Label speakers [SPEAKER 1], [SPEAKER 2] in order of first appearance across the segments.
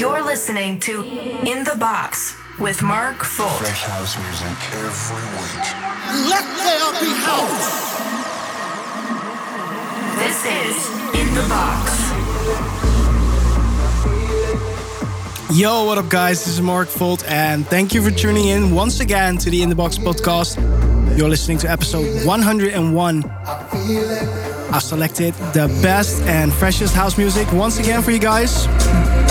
[SPEAKER 1] You're listening to In the Box with Mark Folt.
[SPEAKER 2] Fresh house music every week.
[SPEAKER 3] Let there be house.
[SPEAKER 1] This is In the Box.
[SPEAKER 4] Yo, what up, guys? This is Mark Folt, and thank you for tuning in once again to the In the Box podcast. You're listening to episode 101. I've selected the best and freshest house music once again for you guys.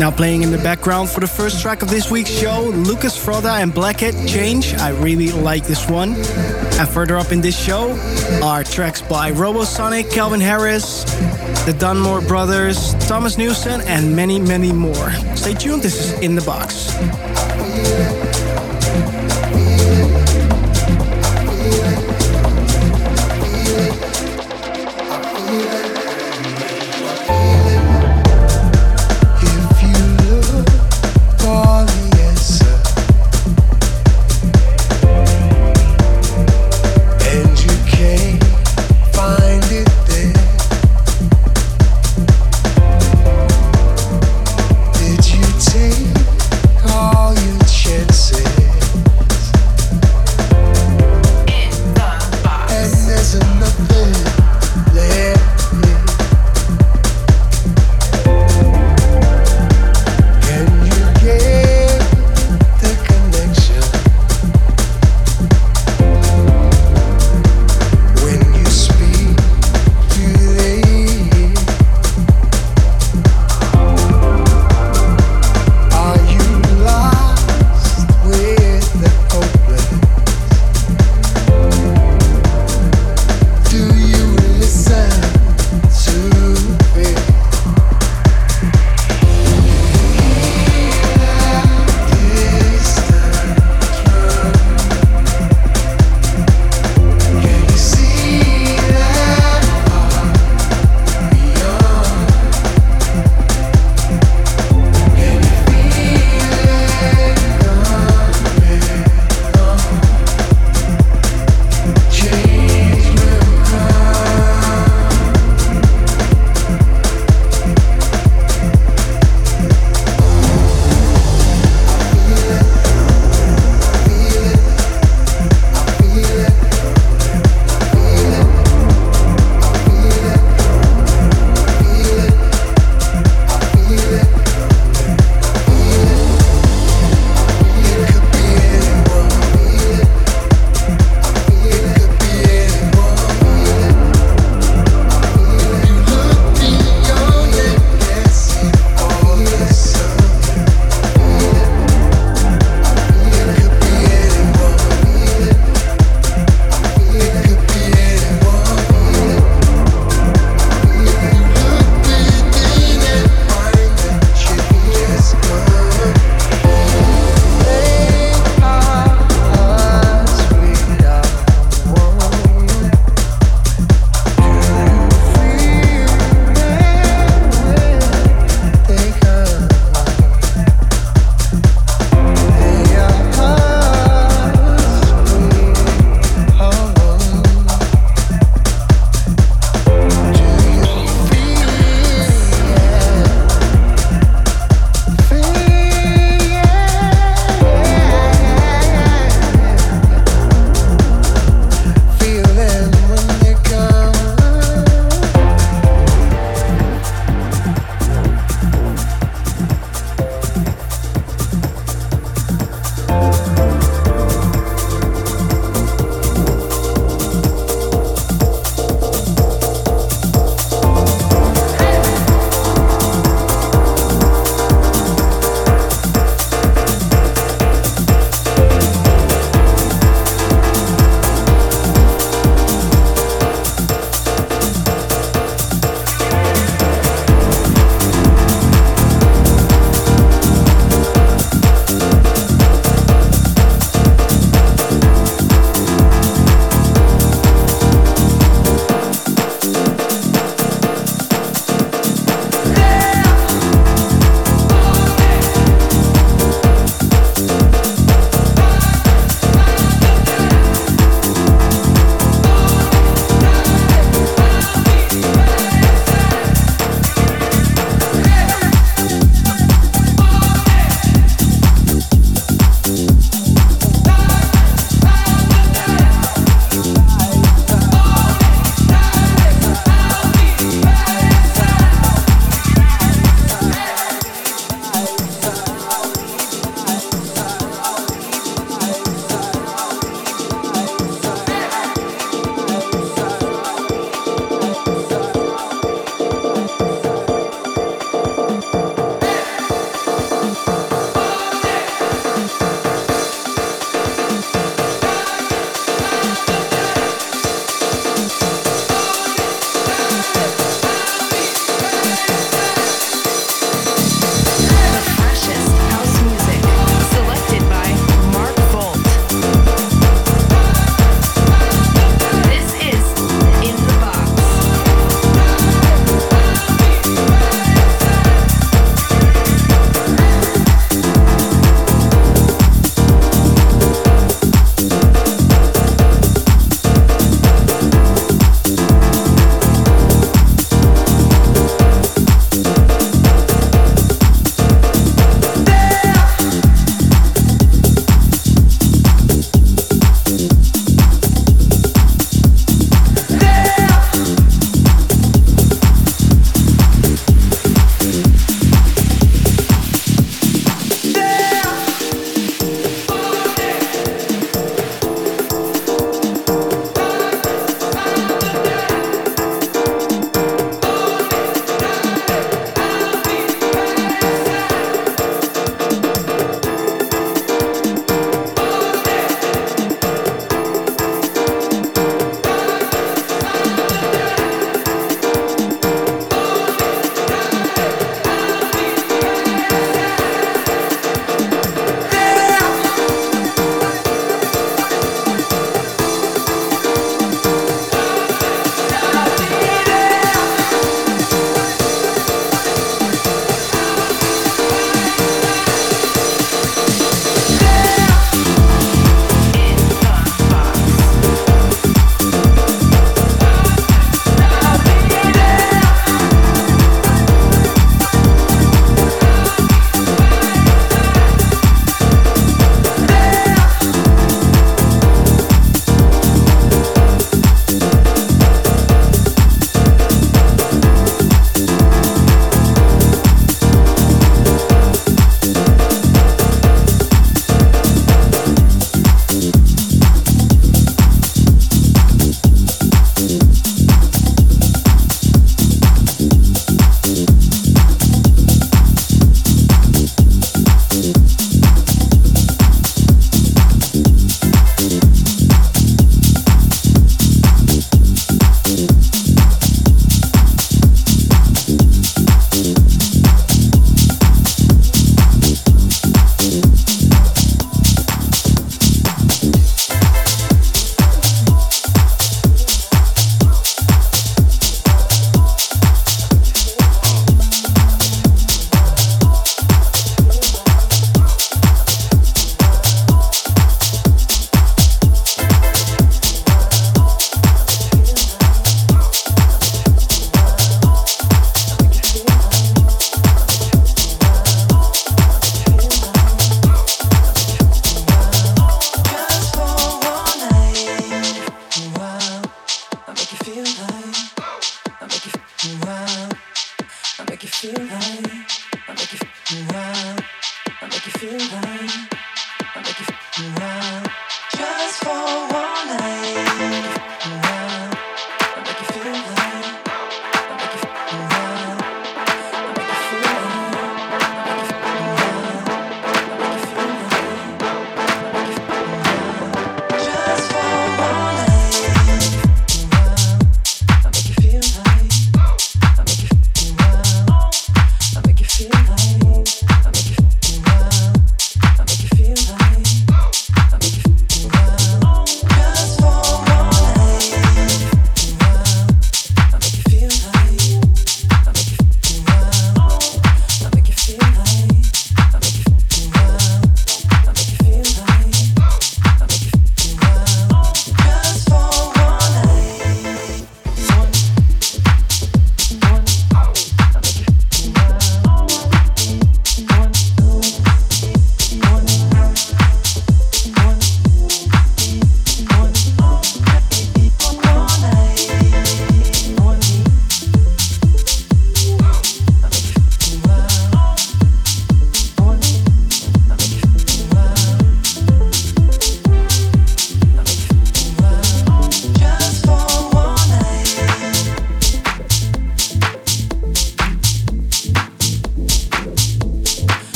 [SPEAKER 4] Now playing in the background for the first track of this week's show, Lucas Froda and Blackhead Change. I really like this one. And further up in this show are tracks by Robosonic, Calvin Harris, the Dunmore Brothers, Thomas Newson, and many, many more. Stay tuned, this is In the Box.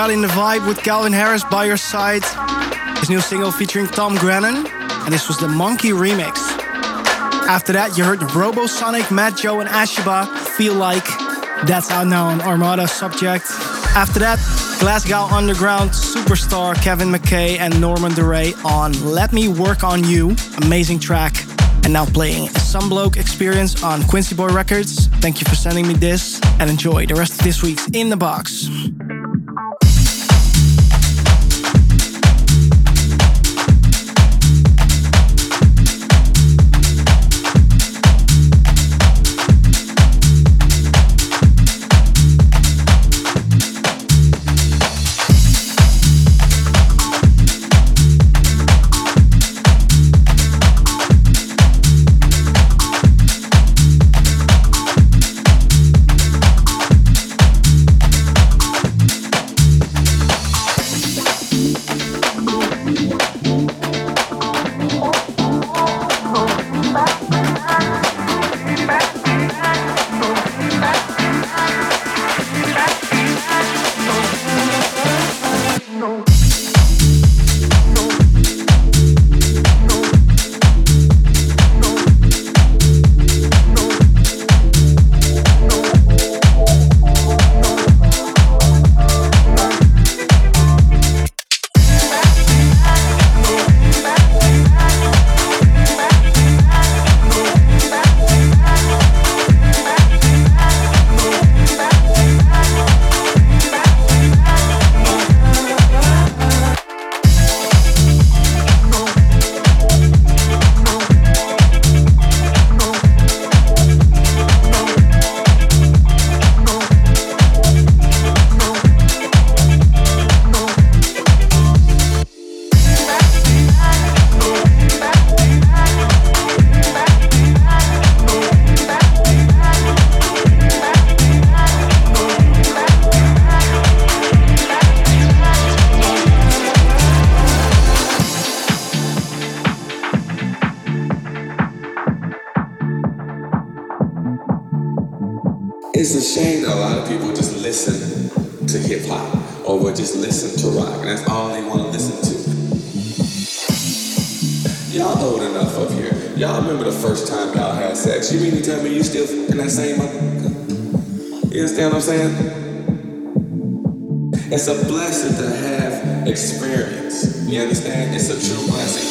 [SPEAKER 4] Got in the vibe with Calvin Harris by your side. His new single featuring Tom Grennan, and this was the Monkey remix. After that, you heard Robosonic, Matt Joe, and Ashibah Feel Like. That's out now on Armada Subjekt. After that, Glasgow Underground superstar Kevin McKay and Norman Doray on Let Me Work on You. Amazing track. And now playing Some Bloke Experience on Quincy Boy Records. Thank you for sending me this and enjoy the rest of this week's In the Box.
[SPEAKER 5] a blessing to have experience. You understand? It's a true blessing.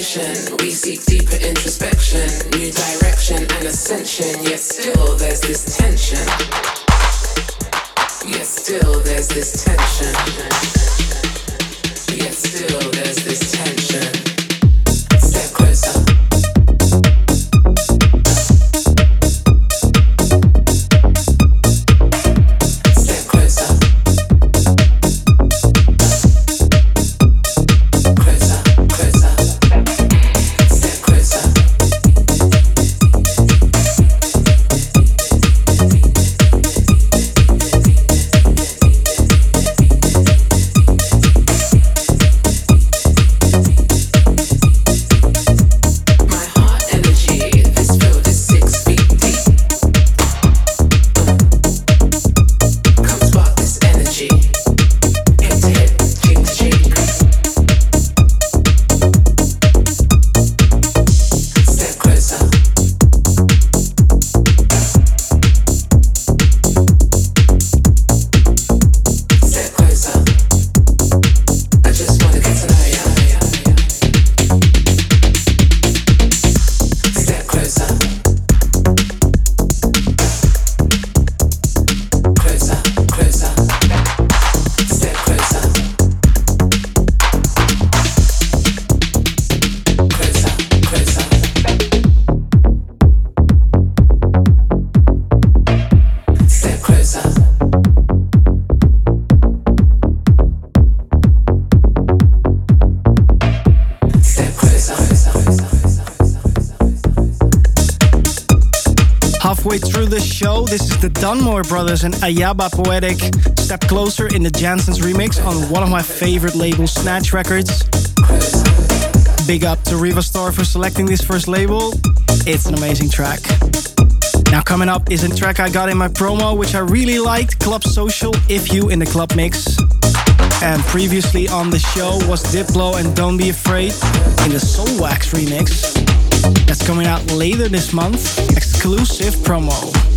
[SPEAKER 6] Destination. We seek deeper introspection, new direction and ascension. Yet still there's this tension. Yet still there's this tension.
[SPEAKER 4] Dunmore Brothers and Ayaba Poetic Step Closer in the Jansons remix on one of my favorite labels, Snatch Records. Big up to Riva Starr for selecting this first label. It's an amazing track. Now, coming up is a track I got in my promo, which I really liked Club Social, If You in the Club Mix. And previously on the show was Diplo and Don't Be Afraid in the Soulwax remix. That's coming out later this month. Exclusive promo.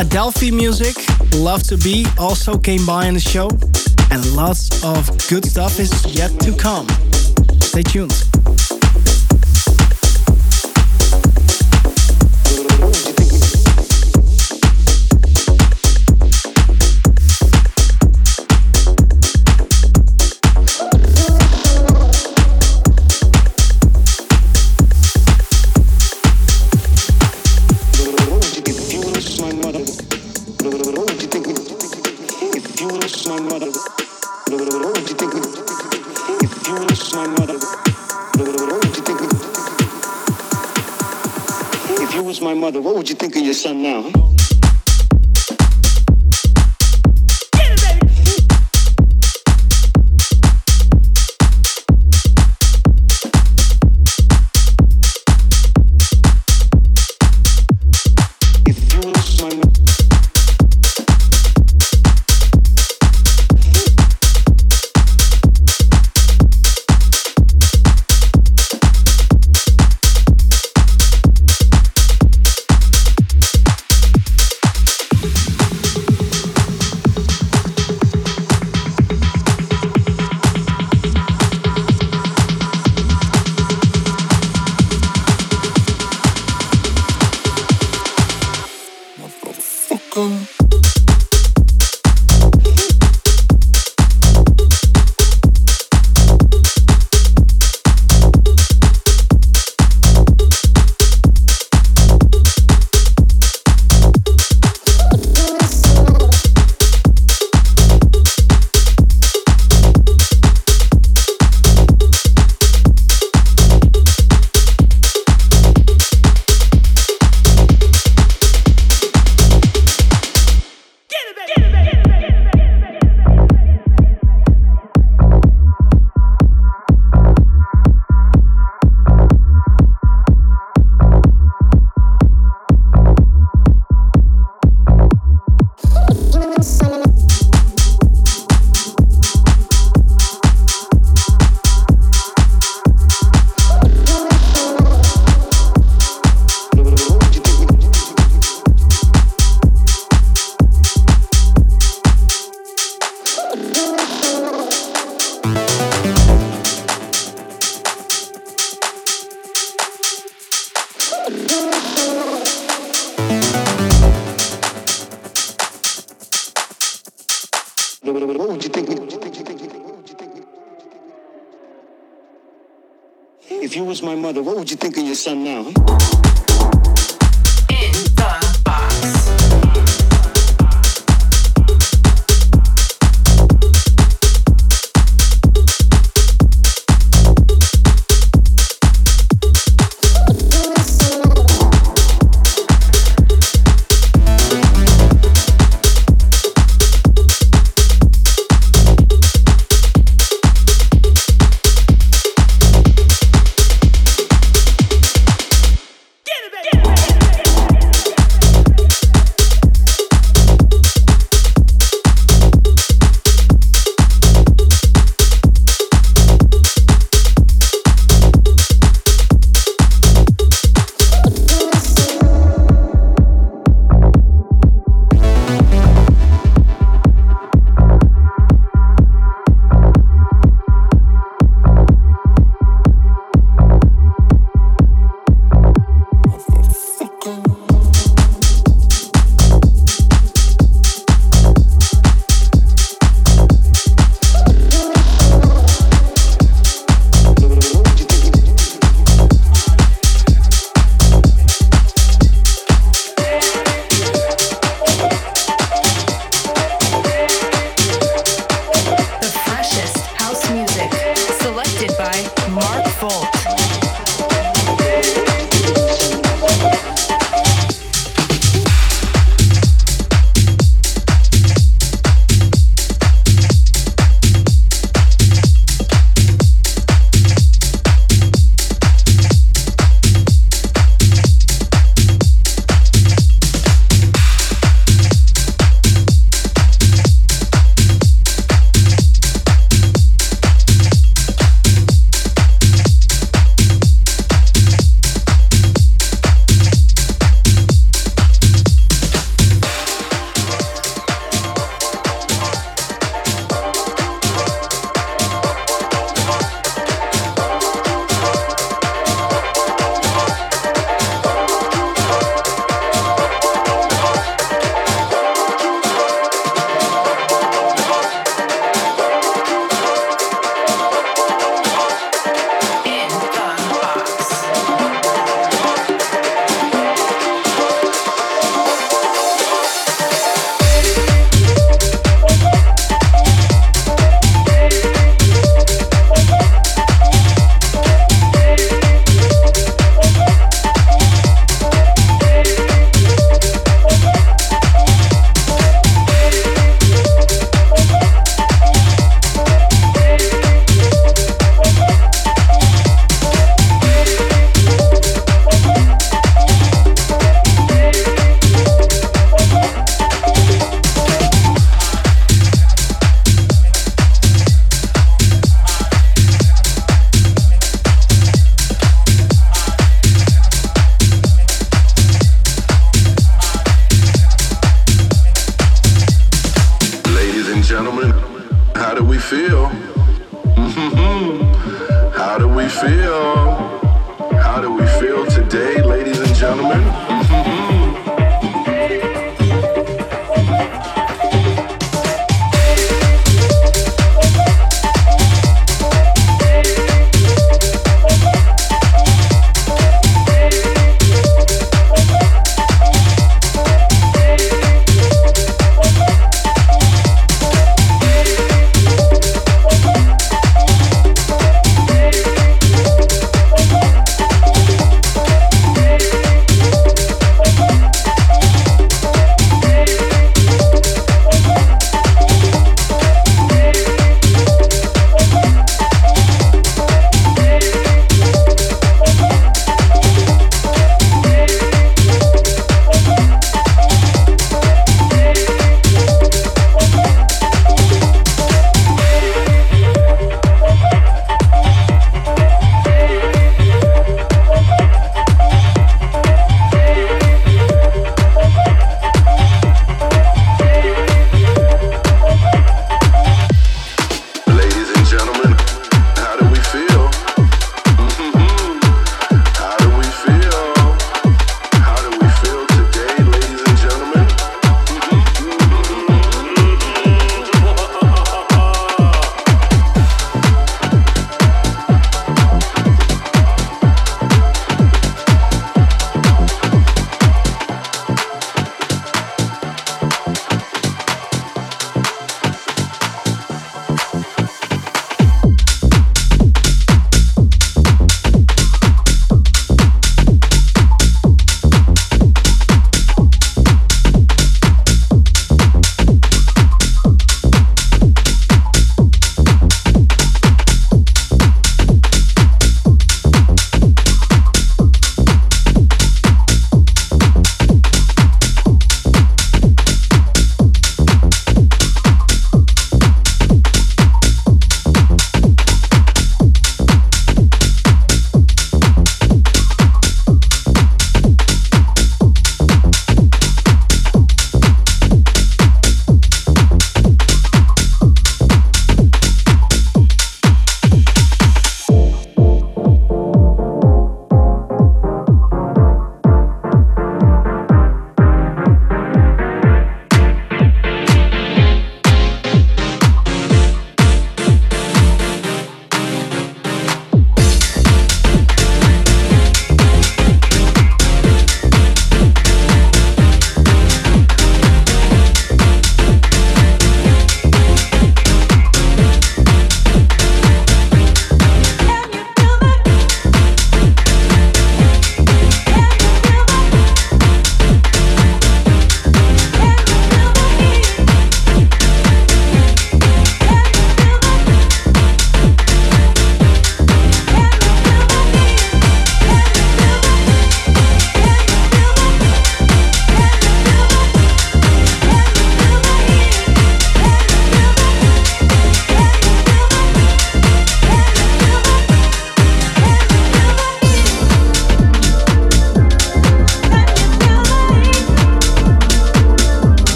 [SPEAKER 4] Adelphi Music, Love to Be also came by on the show. And lots of good stuff is yet to come. Stay tuned.
[SPEAKER 7] Mother, what would you think of your son now? huh?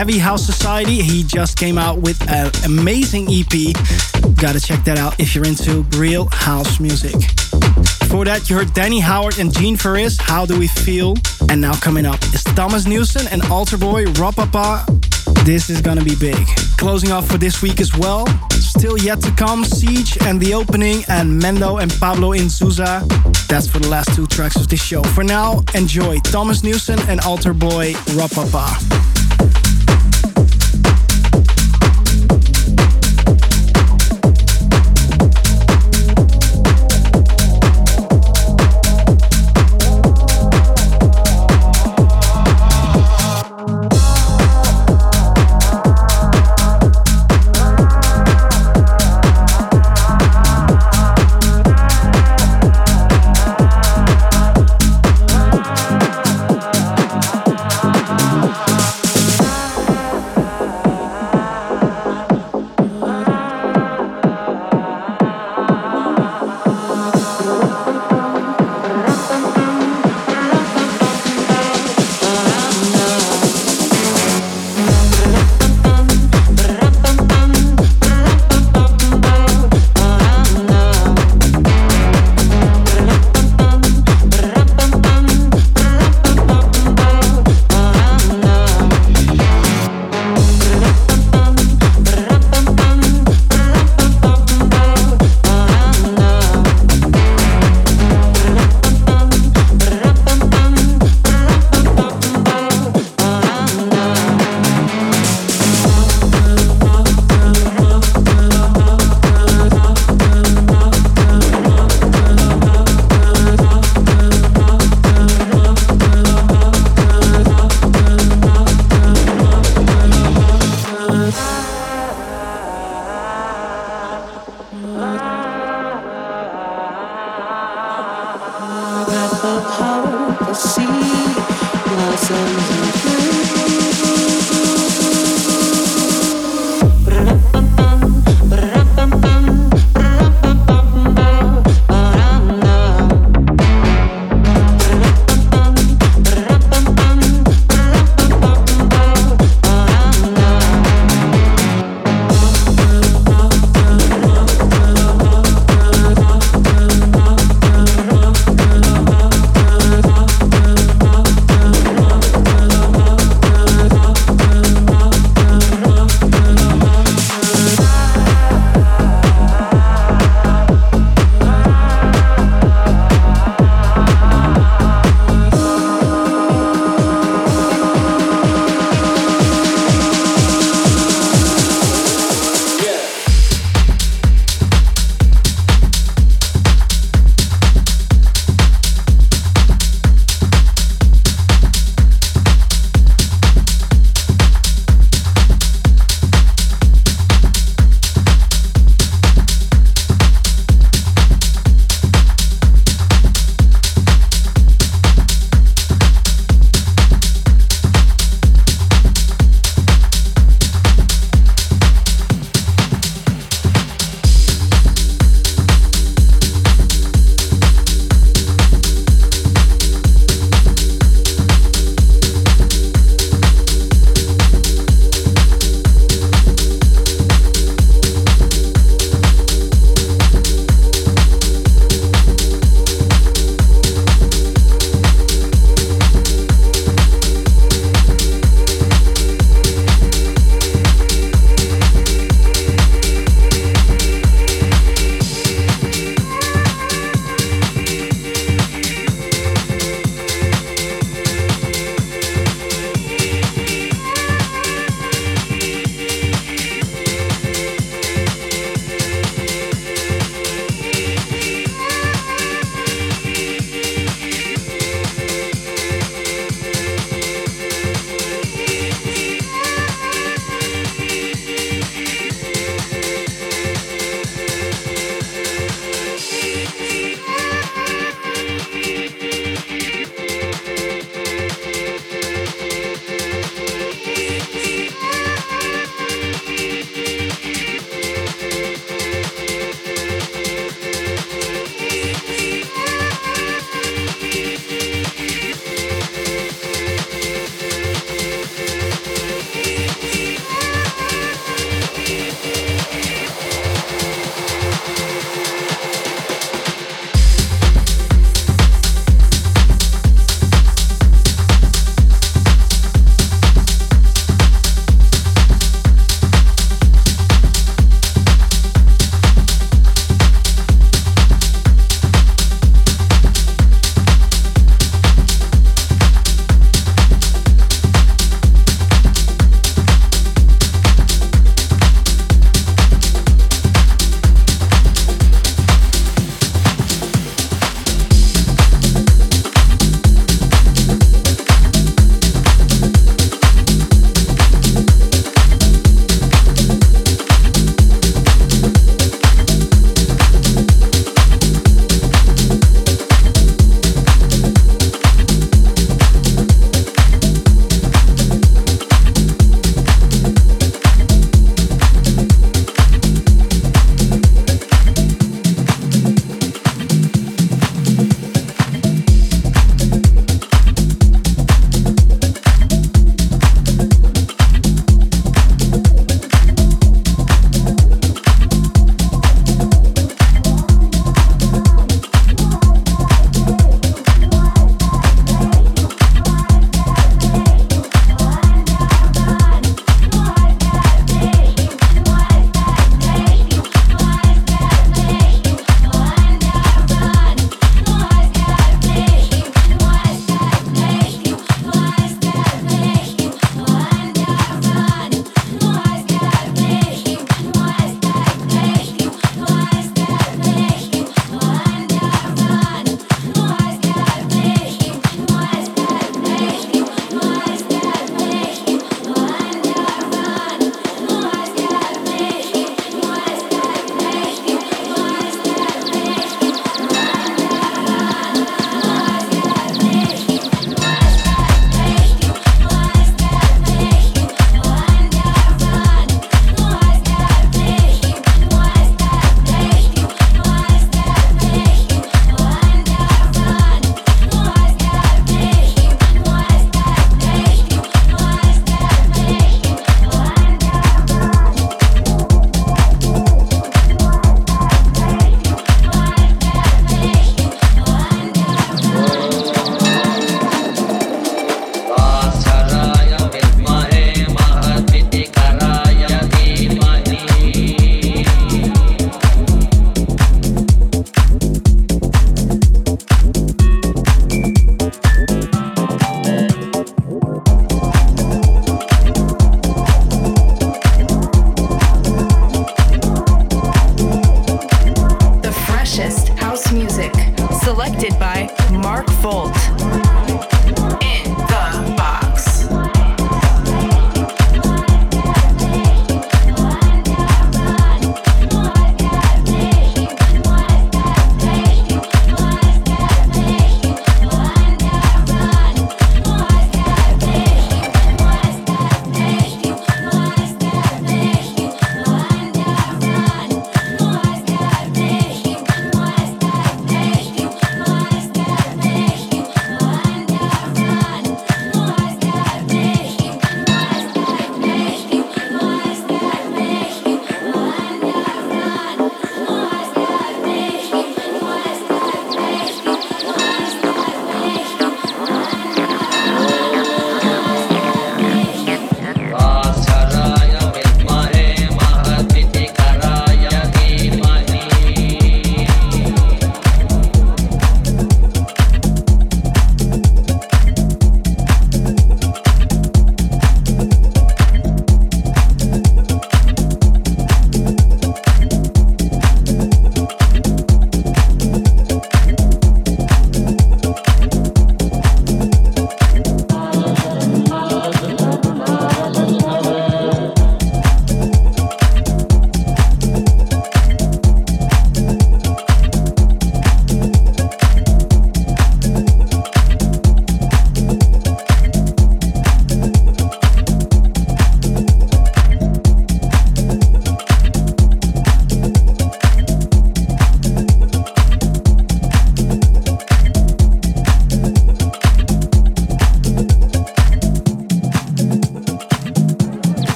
[SPEAKER 4] Heavy House Society. He just came out with an amazing EP. Gotta check that out if you're into real house music. Before that, you heard Danny Howard and Gene Farris, How Do We Feel? And now coming up is Thomas Newson and Alter Boy, Rapapa. This is gonna be big. Closing off for this week as well, still yet to come, Siege and The Opening, and Mendo and Pablo Inzunza. That's for the last two tracks of this show. For now, enjoy Thomas Newson and Alter Boy, Rapapa.